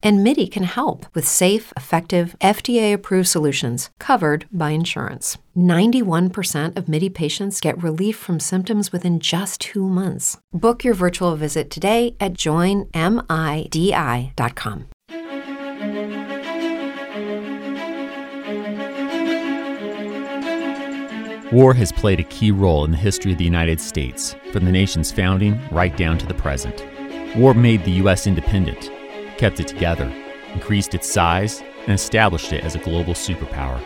And MIDI can help with safe, effective, FDA approved solutions covered by insurance. 91% of MIDI patients get relief from symptoms within just two months. Book your virtual visit today at joinmidi.com. War has played a key role in the history of the United States, from the nation's founding right down to the present. War made the U.S. independent, kept it together, increased its size, and established it as a global superpower.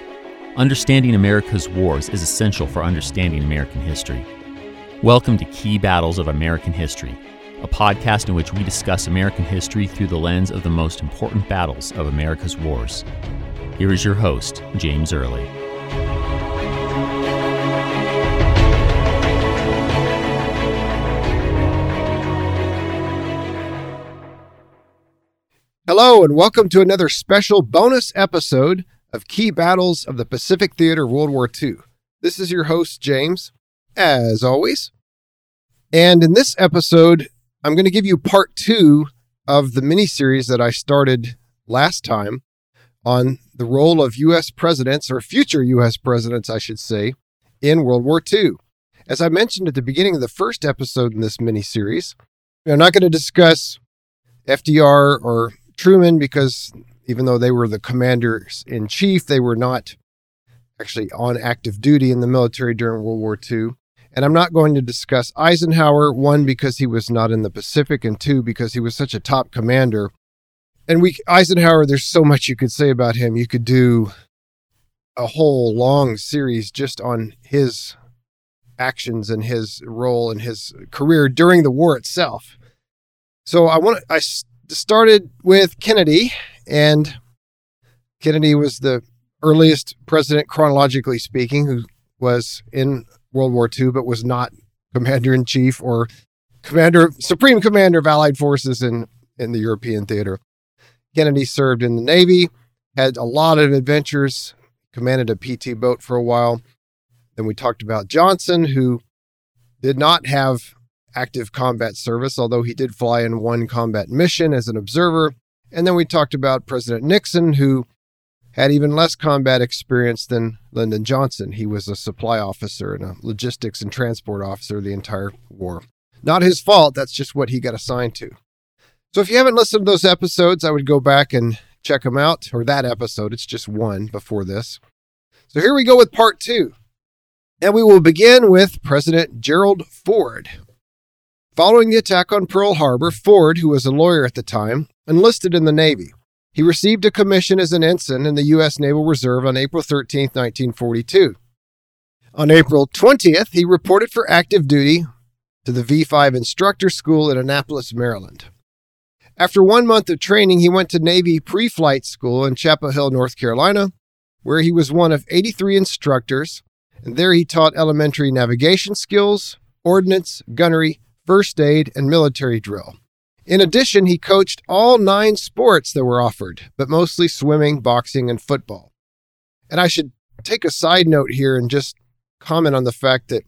Understanding America's wars is essential for understanding American history. Welcome to Key Battles of American History, a podcast in which we discuss American history through the lens of the most important battles of America's wars. Here is your host, James Early. Hello, and welcome to another special bonus episode of Key Battles of the Pacific Theater World War II. This is your host, James, as always. And in this episode, I'm going to give you part two of the mini series that I started last time on the role of U.S. presidents, or future U.S. presidents, I should say, in World War II. As I mentioned at the beginning of the first episode in this mini series, we're not going to discuss FDR or Truman because even though they were the commanders in chief, they were not actually on active duty in the military during World War II. And I'm not going to discuss Eisenhower, one, because he was not in the Pacific, and two, because he was such a top commander. And we, Eisenhower, there's so much you could say about him. You could do a whole long series just on his actions and his role and his career during the war itself. So I want to, I started with Kennedy, and Kennedy was the earliest president, chronologically speaking, who was in World War II, but was not commander in chief or commander, supreme commander of Allied forces in, in the European theater. Kennedy served in the Navy, had a lot of adventures, commanded a PT boat for a while. Then we talked about Johnson, who did not have active combat service, although he did fly in one combat mission as an observer. And then we talked about President Nixon, who had even less combat experience than Lyndon Johnson. He was a supply officer and a logistics and transport officer the entire war. Not his fault, that's just what he got assigned to. So if you haven't listened to those episodes, I would go back and check them out, or that episode. It's just one before this. So here we go with part two. And we will begin with President Gerald Ford. Following the attack on Pearl Harbor, Ford, who was a lawyer at the time, enlisted in the Navy. He received a commission as an ensign in the U.S. Naval Reserve on April 13, 1942. On April 20th, he reported for active duty to the V 5 instructor school in Annapolis, Maryland. After one month of training, he went to Navy pre flight school in Chapel Hill, North Carolina, where he was one of 83 instructors, and there he taught elementary navigation skills, ordnance, gunnery, first aid, and military drill. In addition, he coached all nine sports that were offered, but mostly swimming, boxing, and football. And I should take a side note here and just comment on the fact that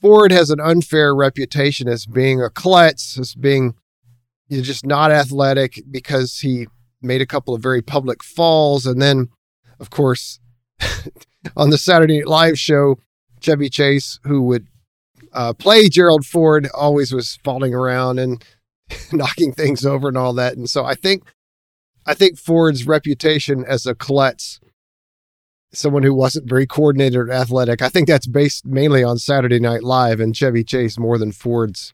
Ford has an unfair reputation as being a klutz, as being you know, just not athletic because he made a couple of very public falls. And then, of course, on the Saturday Night Live show, Chevy Chase, who would uh, play Gerald Ford always was falling around and knocking things over and all that. And so I think I think Ford's reputation as a klutz, someone who wasn't very coordinated or athletic, I think that's based mainly on Saturday Night Live and Chevy Chase more than Ford's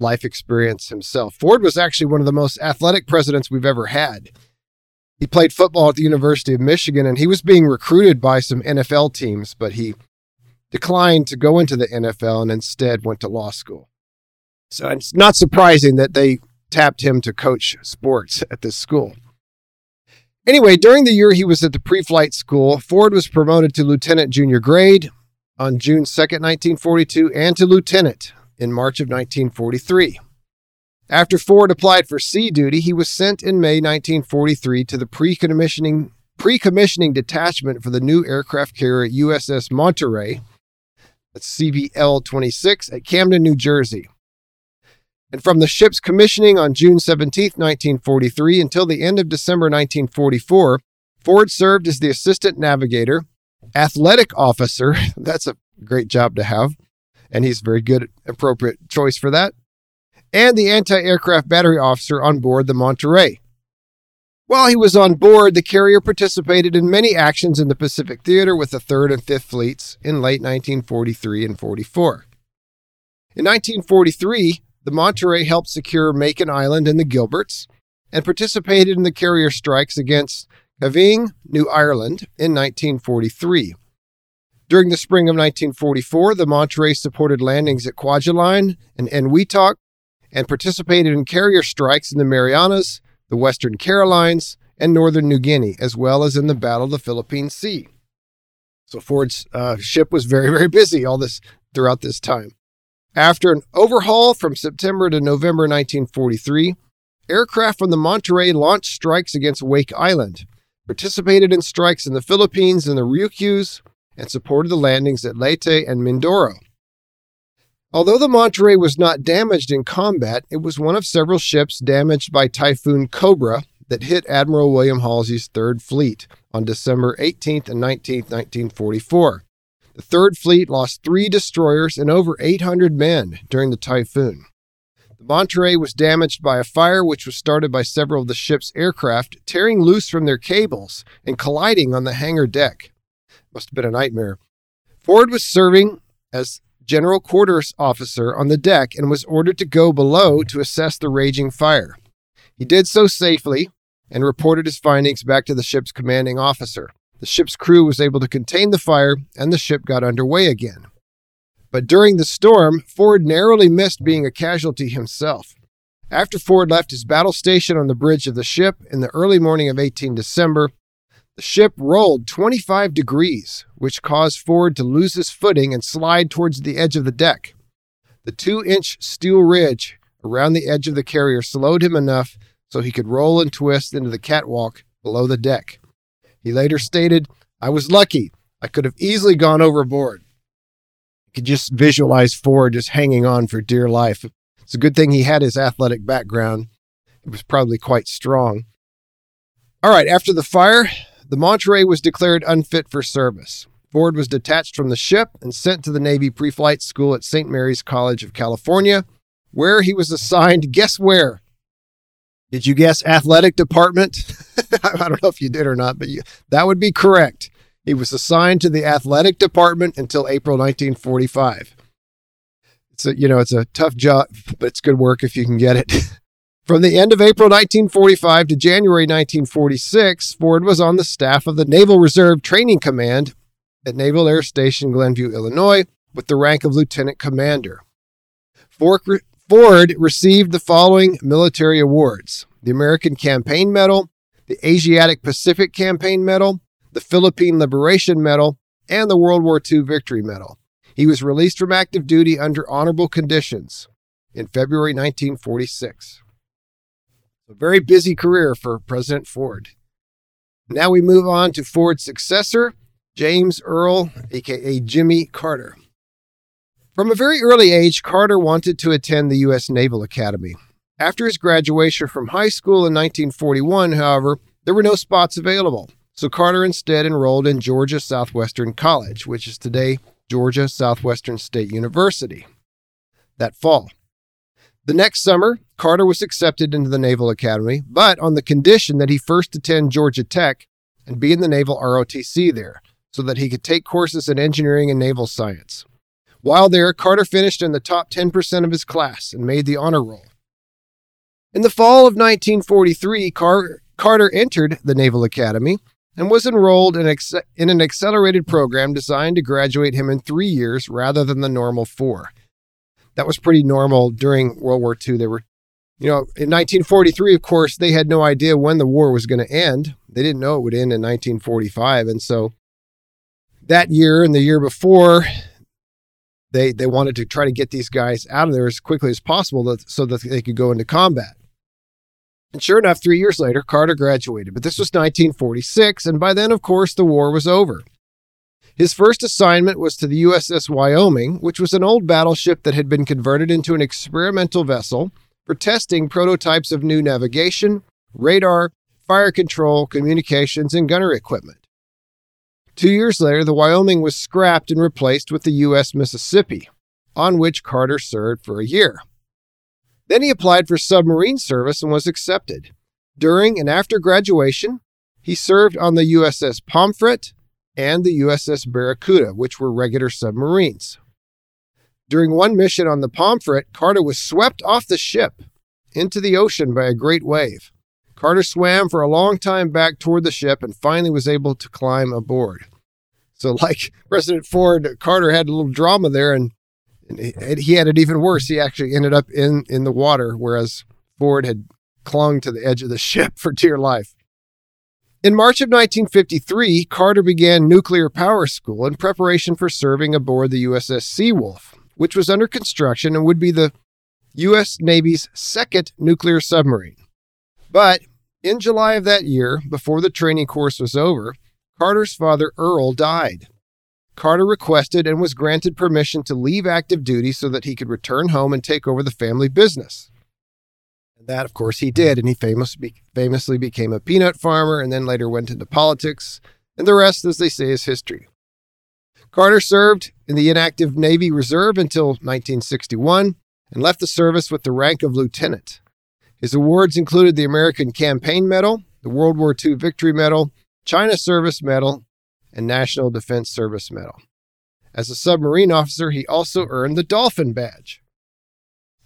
life experience himself. Ford was actually one of the most athletic presidents we've ever had. He played football at the University of Michigan and he was being recruited by some NFL teams, but he declined to go into the NFL and instead went to law school. So it's not surprising that they tapped him to coach sports at this school. Anyway, during the year he was at the pre flight school, Ford was promoted to lieutenant junior grade on June 2, 1942, and to lieutenant in March of 1943. After Ford applied for sea duty, he was sent in May 1943 to the pre-commissioning pre-commissioning detachment for the new aircraft carrier USS Monterey, that's CVL 26 at Camden, New Jersey. And from the ship's commissioning on June 17, 1943 until the end of December 1944, Ford served as the assistant navigator, athletic officer, that's a great job to have, and he's very good, appropriate choice for that, and the anti aircraft battery officer on board the Monterey. While he was on board, the carrier participated in many actions in the Pacific Theater with the 3rd and 5th Fleets in late 1943 and 44. In 1943, the Monterey helped secure Makin Island and the Gilberts and participated in the carrier strikes against Kavieng, New Ireland, in 1943. During the spring of 1944, the Monterey supported landings at Kwajalein and Eniwetok and participated in carrier strikes in the Marianas, the Western Carolines, and northern New Guinea, as well as in the Battle of the Philippine Sea. So Ford's uh, ship was very, very busy all this throughout this time. After an overhaul from September to November 1943, aircraft from the Monterey launched strikes against Wake Island, participated in strikes in the Philippines and the Ryukyus, and supported the landings at Leyte and Mindoro. Although the Monterey was not damaged in combat, it was one of several ships damaged by Typhoon Cobra that hit Admiral William Halsey's Third Fleet on December 18th and 19th, 1944. The Third Fleet lost three destroyers and over 800 men during the typhoon. The Monterey was damaged by a fire which was started by several of the ship's aircraft tearing loose from their cables and colliding on the hangar deck. Must have been a nightmare. Ford was serving as general quarters officer on the deck and was ordered to go below to assess the raging fire. He did so safely and reported his findings back to the ship's commanding officer. The ship's crew was able to contain the fire and the ship got underway again. But during the storm, Ford narrowly missed being a casualty himself. After Ford left his battle station on the bridge of the ship in the early morning of 18 December, the ship rolled 25 degrees, which caused Ford to lose his footing and slide towards the edge of the deck. The two inch steel ridge around the edge of the carrier slowed him enough so he could roll and twist into the catwalk below the deck. He later stated, I was lucky. I could have easily gone overboard You could just visualize Ford just hanging on for dear life. It's a good thing he had his athletic background. It was probably quite strong. All right, after the fire, the Monterey was declared unfit for service. Ford was detached from the ship and sent to the Navy pre flight school at St. Mary's College of California, where he was assigned, guess where? Did you guess athletic department? I don't know if you did or not, but you, that would be correct. He was assigned to the athletic department until April 1945. It's a, you know, it's a tough job, but it's good work if you can get it. From the end of April 1945 to January 1946, Ford was on the staff of the Naval Reserve Training Command at Naval Air Station Glenview, Illinois, with the rank of lieutenant commander. Ford received the following military awards the American Campaign Medal, the Asiatic Pacific Campaign Medal, the Philippine Liberation Medal, and the World War II Victory Medal. He was released from active duty under honorable conditions in February 1946. A very busy career for President Ford. Now we move on to Ford's successor, James Earl, aka Jimmy Carter. From a very early age, Carter wanted to attend the U.S. Naval Academy. After his graduation from high school in 1941, however, there were no spots available. So Carter instead enrolled in Georgia Southwestern College, which is today Georgia Southwestern State University, that fall. The next summer, Carter was accepted into the Naval Academy, but on the condition that he first attend Georgia Tech and be in the Naval ROTC there, so that he could take courses in engineering and naval science. While there, Carter finished in the top 10% of his class and made the honor roll. In the fall of 1943, Car- Carter entered the Naval Academy and was enrolled in, ex- in an accelerated program designed to graduate him in three years rather than the normal four. That was pretty normal during World War II. They were, you know, in 1943, of course, they had no idea when the war was going to end. They didn't know it would end in 1945. And so that year and the year before, they they wanted to try to get these guys out of there as quickly as possible so that they could go into combat. And sure enough, three years later, Carter graduated. But this was 1946, and by then, of course, the war was over. His first assignment was to the USS Wyoming, which was an old battleship that had been converted into an experimental vessel for testing prototypes of new navigation, radar, fire control, communications, and gunner equipment. Two years later, the Wyoming was scrapped and replaced with the U.S. Mississippi, on which Carter served for a year. Then he applied for submarine service and was accepted. During and after graduation, he served on the USS Pomfret and the USS Barracuda, which were regular submarines. During one mission on the Pomfret, Carter was swept off the ship into the ocean by a great wave. Carter swam for a long time back toward the ship and finally was able to climb aboard. So, like President Ford, Carter had a little drama there, and, and he had it even worse. He actually ended up in, in the water, whereas Ford had clung to the edge of the ship for dear life. In March of 1953, Carter began nuclear power school in preparation for serving aboard the USS Seawolf, which was under construction and would be the U.S. Navy's second nuclear submarine. But in July of that year, before the training course was over, Carter's father, Earl, died. Carter requested and was granted permission to leave active duty so that he could return home and take over the family business. And that, of course, he did, and he famous, famously became a peanut farmer and then later went into politics. And the rest, as they say, is history. Carter served in the inactive Navy Reserve until 1961 and left the service with the rank of lieutenant. His awards included the American Campaign Medal, the World War II Victory Medal, China Service Medal, and National Defense Service Medal. As a submarine officer, he also earned the Dolphin Badge.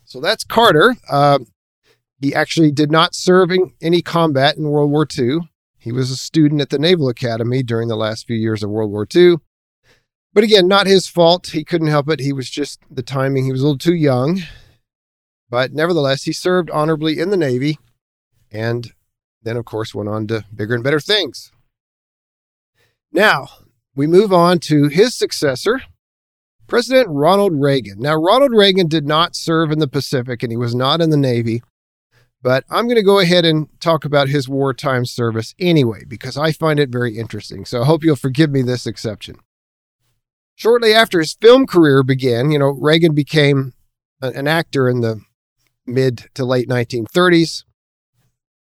So that's Carter. Uh, he actually did not serve in any combat in World War II. He was a student at the Naval Academy during the last few years of World War II. But again, not his fault. He couldn't help it. He was just the timing. He was a little too young. But nevertheless, he served honorably in the Navy and then, of course, went on to bigger and better things. Now, we move on to his successor, President Ronald Reagan. Now, Ronald Reagan did not serve in the Pacific and he was not in the Navy, but I'm going to go ahead and talk about his wartime service anyway, because I find it very interesting. So I hope you'll forgive me this exception. Shortly after his film career began, you know, Reagan became an actor in the mid to late 1930s.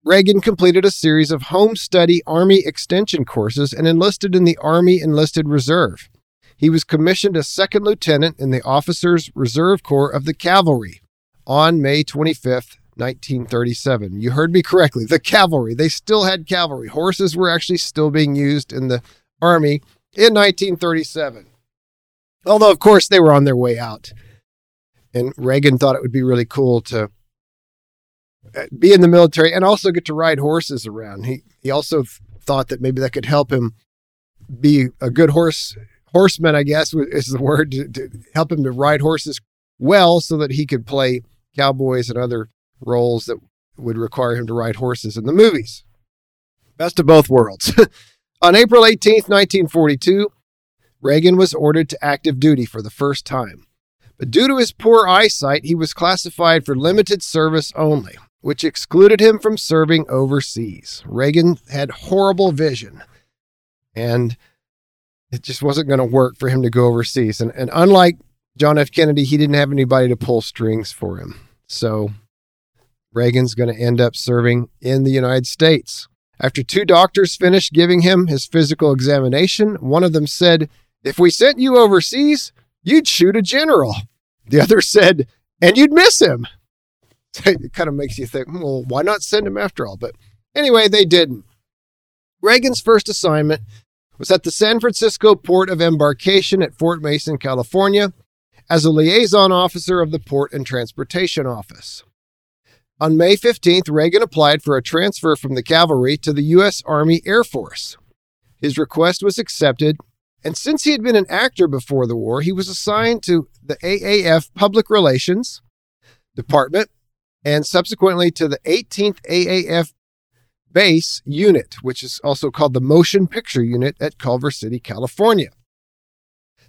Reagan completed a series of home study Army extension courses and enlisted in the Army Enlisted Reserve. He was commissioned as second lieutenant in the Officers Reserve Corps of the Cavalry on May 25th, 1937. You heard me correctly. The cavalry. They still had cavalry. Horses were actually still being used in the Army in 1937. Although, of course, they were on their way out. And Reagan thought it would be really cool to uh, be in the military and also get to ride horses around. He he also thought that maybe that could help him be a good horse horseman. I guess is the word to, to help him to ride horses well, so that he could play cowboys and other roles that would require him to ride horses in the movies. Best of both worlds. On April 18th, 1942, Reagan was ordered to active duty for the first time. But due to his poor eyesight, he was classified for limited service only which excluded him from serving overseas. Reagan had horrible vision, and it just wasn't going to work for him to go overseas. And, and unlike John F. Kennedy, he didn't have anybody to pull strings for him. So Reagan's going to end up serving in the United States. After two doctors finished giving him his physical examination, one of them said, If we sent you overseas, you'd shoot a general. The other said, And you'd miss him. it kind of makes you think, well, why not send him after all? But anyway, they didn't. Reagan's first assignment was at the San Francisco port of embarkation at Fort Mason, California, as a liaison officer of the Port and Transportation Office. On May 15th, Reagan applied for a transfer from the cavalry to the U.S. Army Air Force. His request was accepted, and since he had been an actor before the war, he was assigned to the AAF Public Relations Department and subsequently to the 18th AAF base unit, which is also called the Motion Picture Unit at Culver City, California.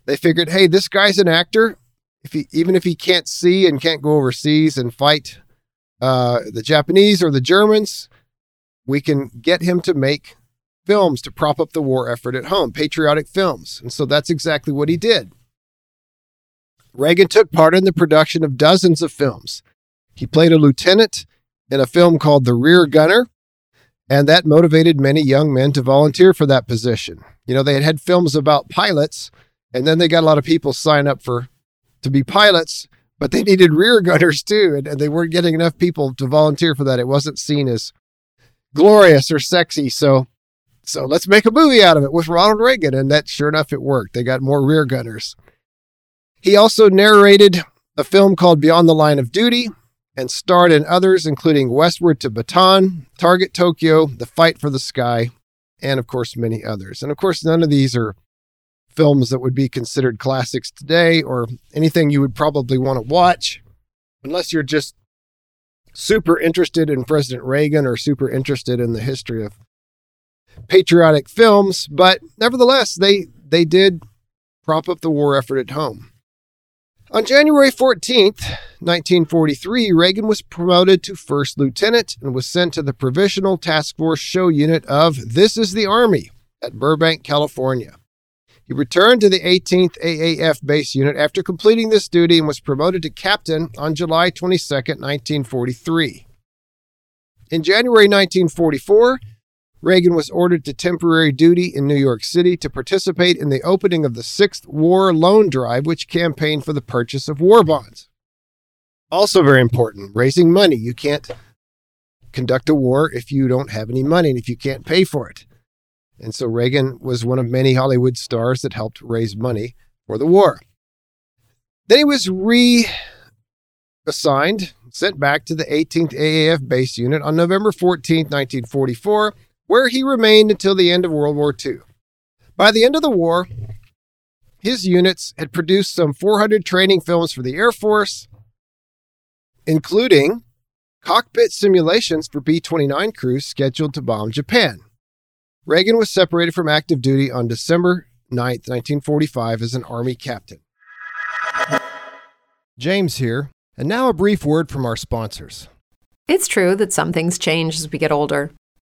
They figured, hey, this guy's an actor. if he even if he can't see and can't go overseas and fight uh, the Japanese or the Germans, we can get him to make films to prop up the war effort at home, patriotic films. And so that's exactly what he did. Reagan took part in the production of dozens of films. He played a lieutenant in a film called The Rear Gunner, and that motivated many young men to volunteer for that position. You know, they had had films about pilots, and then they got a lot of people sign up for to be pilots, but they needed rear gunners too, and, and they weren't getting enough people to volunteer for that. It wasn't seen as glorious or sexy, so so let's make a movie out of it with Ronald Reagan, and that sure enough it worked. They got more rear gunners. He also narrated a film called Beyond the Line of Duty and starred in others, including Westward to Bataan, Target Tokyo, The Fight for the Sky, and of course, many others. And of course, none of these are films that would be considered classics today or anything you would probably want to watch unless you're just super interested in President Reagan or super interested in the history of patriotic films. But nevertheless, they, they did prop up the war effort at home. On January 14th, 1943, Reagan was promoted to first lieutenant and was sent to the Provisional Task Force Show Unit of This is the Army at Burbank, California. He returned to the 18th AAF base unit after completing this duty and was promoted to captain on July 22, 1943. In January 1944, Reagan was ordered to temporary duty in New York City to participate in the opening of the Sixth War Loan Drive, which campaigned for the purchase of war bonds. Also, very important, raising money. You can't conduct a war if you don't have any money and if you can't pay for it. And so Reagan was one of many Hollywood stars that helped raise money for the war. Then he was reassigned, sent back to the 18th AAF base unit on November 14, 1944 where he remained until the end of World War II. By the end of the war, his units had produced some 400 training films for the Air Force, including cockpit simulations for B 29 crews scheduled to bomb Japan. Reagan was separated from active duty on December 9, 1945, as an Army captain. James here, and now a brief word from our sponsors. It's true that some things change as we get older.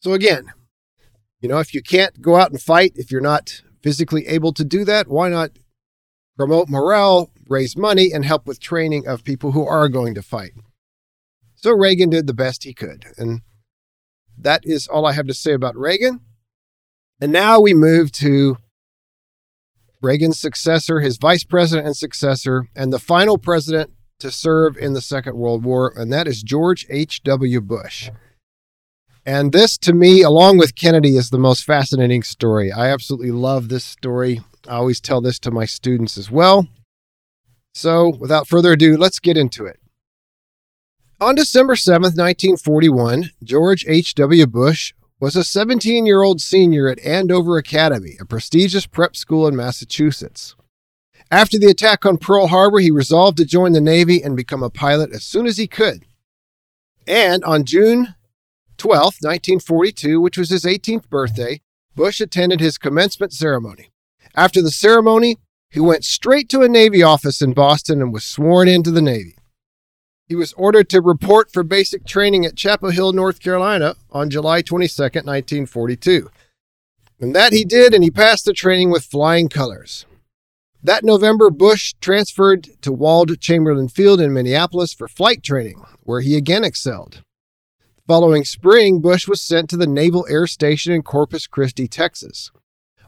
So again, you know, if you can't go out and fight, if you're not physically able to do that, why not promote morale, raise money, and help with training of people who are going to fight? So Reagan did the best he could. And that is all I have to say about Reagan. And now we move to Reagan's successor, his vice president and successor, and the final president to serve in the Second World War, and that is George H.W. Bush. And this, to me, along with Kennedy, is the most fascinating story. I absolutely love this story. I always tell this to my students as well. So, without further ado, let's get into it. On December 7th, 1941, George H.W. Bush was a 17 year old senior at Andover Academy, a prestigious prep school in Massachusetts. After the attack on Pearl Harbor, he resolved to join the Navy and become a pilot as soon as he could. And on June 12, 1942, which was his 18th birthday, Bush attended his commencement ceremony. After the ceremony, he went straight to a Navy office in Boston and was sworn into the Navy. He was ordered to report for basic training at Chapel Hill, North Carolina on July 22, 1942. And that he did, and he passed the training with flying colors. That November, Bush transferred to Wold Chamberlain Field in Minneapolis for flight training, where he again excelled. The following spring, Bush was sent to the Naval Air Station in Corpus Christi, Texas.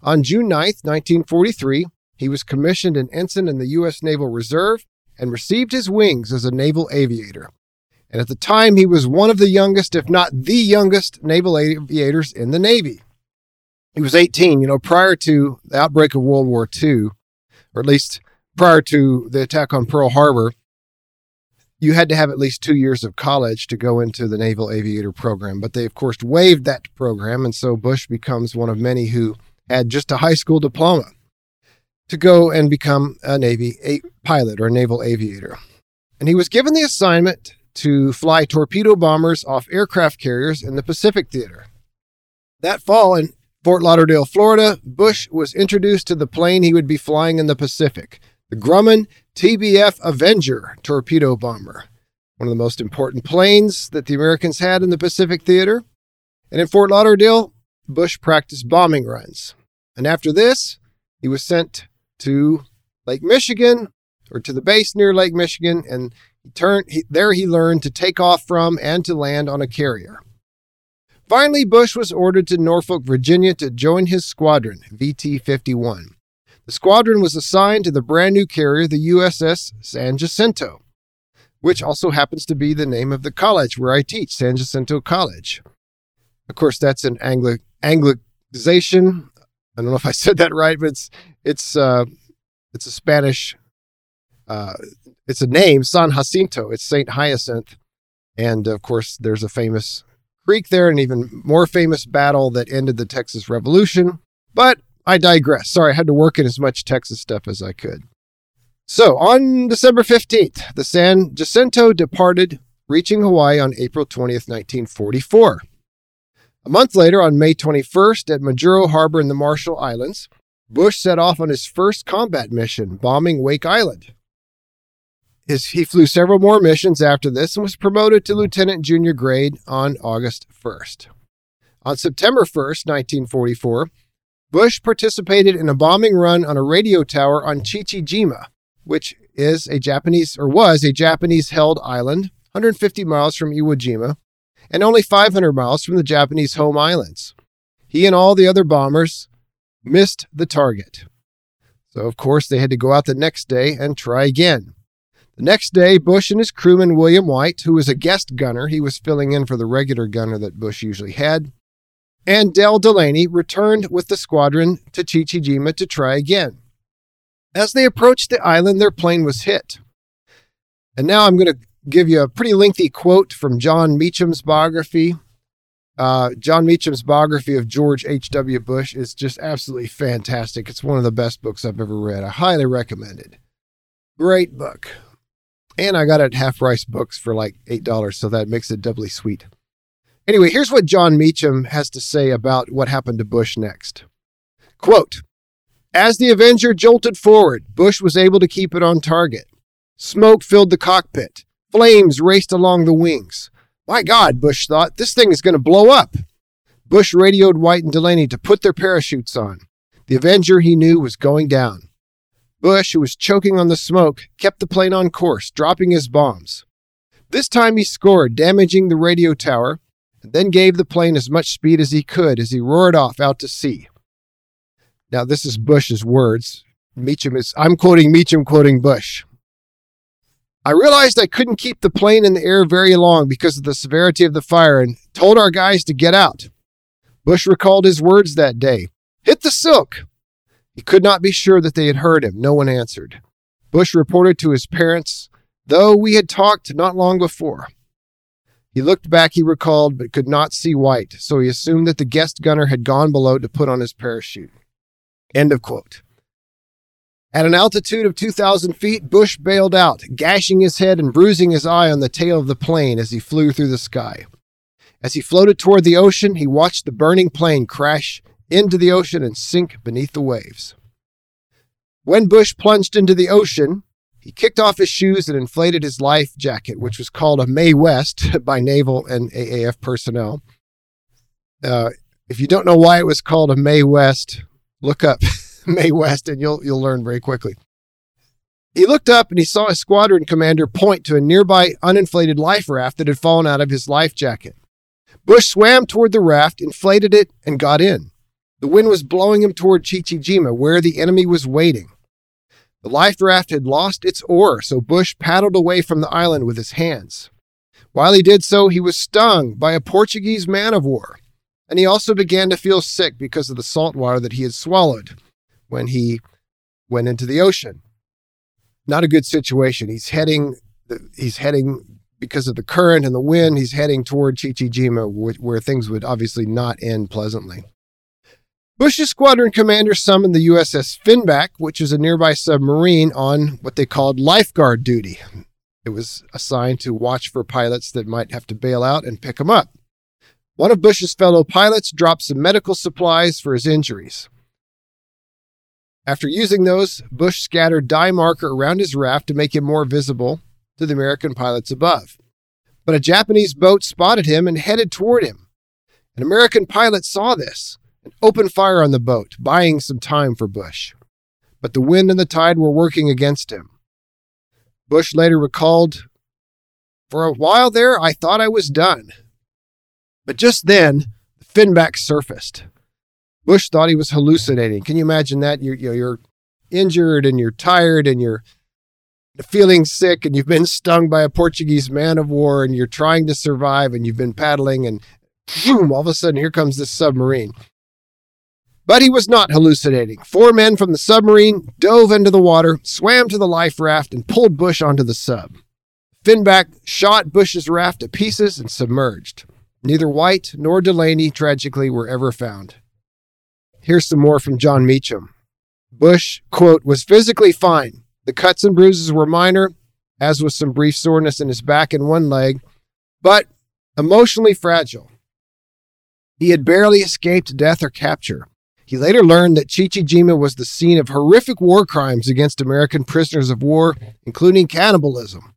On June 9, 1943, he was commissioned an ensign in the U.S. Naval Reserve and received his wings as a naval aviator. And at the time, he was one of the youngest, if not the youngest, naval aviators in the Navy. He was 18, you know, prior to the outbreak of World War II, or at least prior to the attack on Pearl Harbor, you had to have at least two years of college to go into the Naval Aviator program. But they, of course, waived that program. And so Bush becomes one of many who had just a high school diploma to go and become a Navy a pilot or a naval aviator. And he was given the assignment to fly torpedo bombers off aircraft carriers in the Pacific Theater. That fall in Fort Lauderdale, Florida, Bush was introduced to the plane he would be flying in the Pacific, the Grumman TBF Avenger torpedo bomber, one of the most important planes that the Americans had in the Pacific Theater. And in Fort Lauderdale, Bush practiced bombing runs. And after this, he was sent to Lake Michigan or to the base near Lake Michigan, and he turned he, there. He learned to take off from and to land on a carrier. Finally, Bush was ordered to Norfolk, Virginia, to join his squadron, VT 51. The squadron was assigned to the brand new carrier, the USS San Jacinto, which also happens to be the name of the college where I teach, San Jacinto College. Of course, that's an Angli- Anglicization. I don't know if I said that right, but it's it's uh, it's a Spanish. Uh, it's a name, San Jacinto. It's Saint Hyacinth, and of course, there's a famous creek there, an even more famous battle that ended the Texas Revolution. But I digress. Sorry, I had to work in as much Texas stuff as I could. So on December 15th, the San Jacinto departed, reaching Hawaii on April 20th, 1944. A month later, on May 21st, at Majuro Harbor in the Marshall Islands, Bush set off on his first combat mission, bombing Wake Island. His, he flew several more missions after this and was promoted to lieutenant junior grade on August 1st. On September 1st, 1944, Bush participated in a bombing run on a radio tower on Chichijima, which is a Japanese or was a Japanese held island 150 miles from Iwo Jima and only 500 miles from the Japanese home islands. He and all the other bombers missed the target. So, of course, they had to go out the next day and try again. The next day, Bush and his crewman William White, who was a guest gunner, he was filling in for the regular gunner that Bush usually had, and Dell Delaney returned with the squadron to Chichijima to try again. As they approached the island, their plane was hit. And now I'm going to give you a pretty lengthy quote from Jon Meacham's biography uh, Jon Meacham's biography of George H.W. Bush is just absolutely fantastic. It's one of the best books I've ever read. I highly recommend it. Great book. And I got it at half price books for like $8, so that makes it doubly sweet. Anyway, here's what Jon Meacham has to say about what happened to Bush next. Quote As the Avenger jolted forward, Bush was able to keep it on target. Smoke filled the cockpit. Flames raced along the wings. My God, Bush thought, this thing is going to blow up. Bush radioed White and Delaney to put their parachutes on. The Avenger, he knew, was going down. Bush, who was choking on the smoke, kept the plane on course, dropping his bombs. This time he scored, damaging the radio tower, and then gave the plane as much speed as he could as he roared off out to sea. Now, this is Bush's words. Meacham is, I'm quoting Meacham, quoting Bush. I realized I couldn't keep the plane in the air very long because of the severity of the fire and told our guys to get out. Bush recalled his words that day Hit the silk! He could not be sure that they had heard him. No one answered. Bush reported to his parents, though we had talked not long before. He looked back, he recalled, but could not see White, so he assumed that the guest gunner had gone below to put on his parachute. End of quote. At an altitude of 2,000 feet, Bush bailed out, gashing his head and bruising his eye on the tail of the plane as he flew through the sky. As he floated toward the ocean, he watched the burning plane crash into the ocean and sink beneath the waves. When Bush plunged into the ocean, he kicked off his shoes and inflated his life jacket, which was called a Mae West by naval and AAF personnel. Uh, if you don't know why it was called a Mae West, look up Mae West, and you'll you'll learn very quickly. He looked up and he saw his squadron commander point to a nearby uninflated life raft that had fallen out of his life jacket. Bush swam toward the raft, inflated it, and got in. The wind was blowing him toward Chichijima, where the enemy was waiting. The life raft had lost its oar, so Bush paddled away from the island with his hands. While he did so, he was stung by a Portuguese man of war, and he also began to feel sick because of the salt water that he had swallowed when he went into the ocean. Not a good situation. He's heading he's heading because of the current and the wind, he's heading toward Chichijima, where things would obviously not end pleasantly. Bush's squadron commander summoned the USS Finback, which is a nearby submarine, on what they called lifeguard duty. It was assigned to watch for pilots that might have to bail out and pick them up. One of Bush's fellow pilots dropped some medical supplies for his injuries. After using those, Bush scattered dye marker around his raft to make him more visible to the American pilots above. But a Japanese boat spotted him and headed toward him. An American pilot saw this and opened fire on the boat, buying some time for Bush. But the wind and the tide were working against him. Bush later recalled, For a while there, I thought I was done. But just then, the finback surfaced. Bush thought he was hallucinating. Can you imagine that? You're, you know, you're injured and you're tired and you're feeling sick and you've been stung by a Portuguese man of war and you're trying to survive and you've been paddling and boom, all of a sudden here comes this submarine. But he was not hallucinating. Four men from the submarine dove into the water, swam to the life raft, and pulled Bush onto the sub. Finback shot Bush's raft to pieces and submerged. Neither White nor Delaney, tragically, were ever found. Here's some more from Jon Meacham. Bush, quote, was physically fine. The cuts and bruises were minor, as was some brief soreness in his back and one leg, but emotionally fragile. He had barely escaped death or capture. He later learned that Chichijima was the scene of horrific war crimes against American prisoners of war, including cannibalism.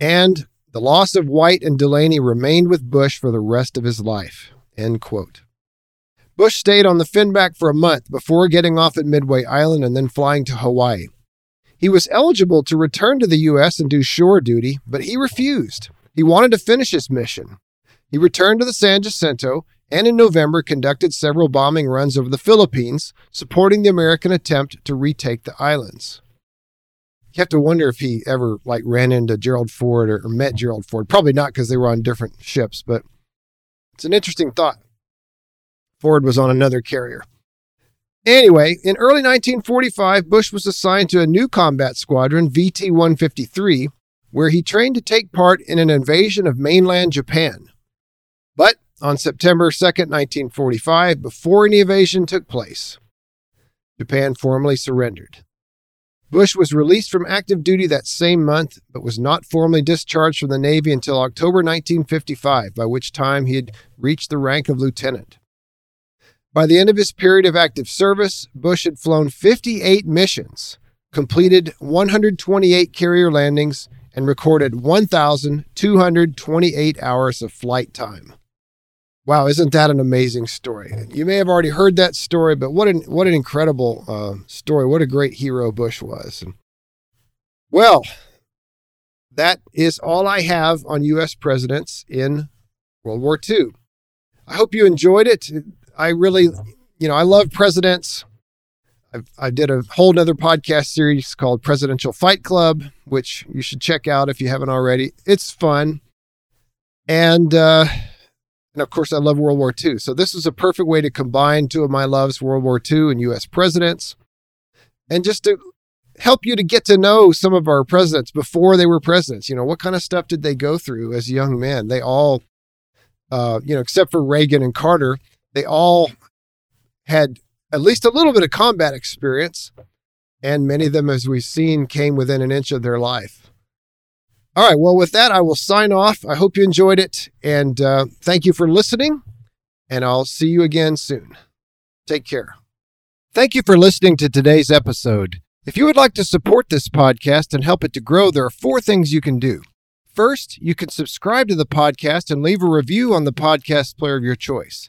And the loss of White and Delaney remained with Bush for the rest of his life. End quote. Bush stayed on the Finback for a month before getting off at Midway Island and then flying to Hawaii. He was eligible to return to the U.S. and do shore duty, but he refused. He wanted to finish his mission. He returned to the San Jacinto and in November conducted several bombing runs over the Philippines, supporting the American attempt to retake the islands. You have to wonder if he ever like ran into Gerald Ford or, or met Gerald Ford. Probably not because they were on different ships, but it's an interesting thought. Ford was on another carrier. Anyway, in early 1945, Bush was assigned to a new combat squadron, VT 153, where he trained to take part in an invasion of mainland Japan. But on September 2, 1945, before any invasion took place, Japan formally surrendered. Bush was released from active duty that same month, but was not formally discharged from the Navy until October 1955, by which time he had reached the rank of lieutenant. By the end of his period of active service, Bush had flown 58 missions, completed 128 carrier landings, and recorded 1,228 hours of flight time. Wow, isn't that an amazing story? You may have already heard that story, but what an what an incredible uh, story! What a great hero Bush was. Well, that is all I have on U.S. presidents in World War II. I hope you enjoyed it. I really, you know, I love presidents. I've, I did a whole nother podcast series called Presidential Fight Club, which you should check out if you haven't already. It's fun. And, uh, and of course, I love World War II. So this is a perfect way to combine two of my loves, World War II and U.S. presidents, and just to help you to get to know some of our presidents before they were presidents. You know, what kind of stuff did they go through as young men? They all, uh, you know, except for Reagan and Carter, they all had at least a little bit of combat experience. And many of them, as we've seen, came within an inch of their life. All right. Well, with that, I will sign off. I hope you enjoyed it. And uh, thank you for listening. And I'll see you again soon. Take care. Thank you for listening to today's episode. If you would like to support this podcast and help it to grow, there are four things you can do. First, you can subscribe to the podcast and leave a review on the podcast player of your choice.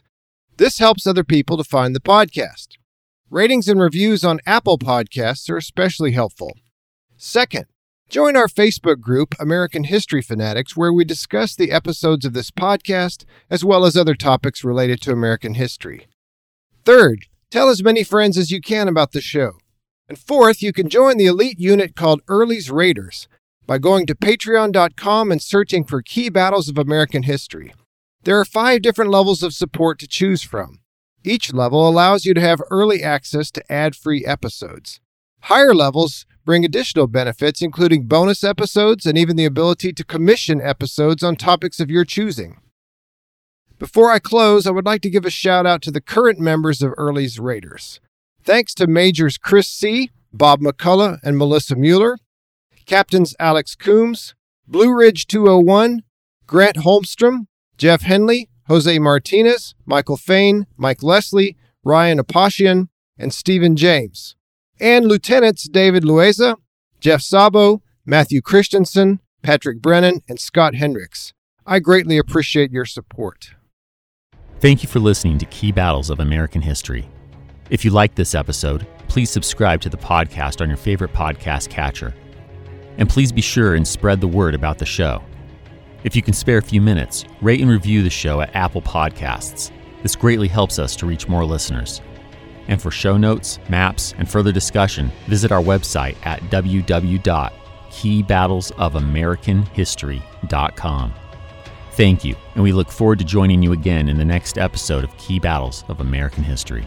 This helps other people to find the podcast. Ratings and reviews on Apple Podcasts are especially helpful. Second, Join our Facebook group, American History Fanatics, where we discuss the episodes of this podcast as well as other topics related to American history. Third, tell as many friends as you can about the show. And fourth, you can join the elite unit called Early's Raiders by going to patreon.com and searching for key battles of American history. There are five different levels of support to choose from. Each level allows you to have early access to ad free episodes. Higher levels bring additional benefits, including bonus episodes and even the ability to commission episodes on topics of your choosing. Before I close, I would like to give a shout out to the current members of Early's Raiders. Thanks to Majors Chris C., Bob McCullough, and Melissa Mueller, Captains Alex Coombs, Blue Ridge 201, Grant Holmstrom, Jeff Henley, Jose Martinez, Michael Fain, Mike Leslie, Ryan Apashian, and Stephen James and Lieutenants David Lueza, Jeff Sabo, Matthew Christensen, Patrick Brennan, and Scott Hendricks. I greatly appreciate your support. Thank you for listening to Key Battles of American History. If you liked this episode, please subscribe to the podcast on your favorite podcast catcher. And please be sure and spread the word about the show. If you can spare a few minutes, rate and review the show at Apple Podcasts. This greatly helps us to reach more listeners. And for show notes, maps, and further discussion, visit our website at www.keybattlesofamericanhistory.com. Thank you, and we look forward to joining you again in the next episode of Key Battles of American History.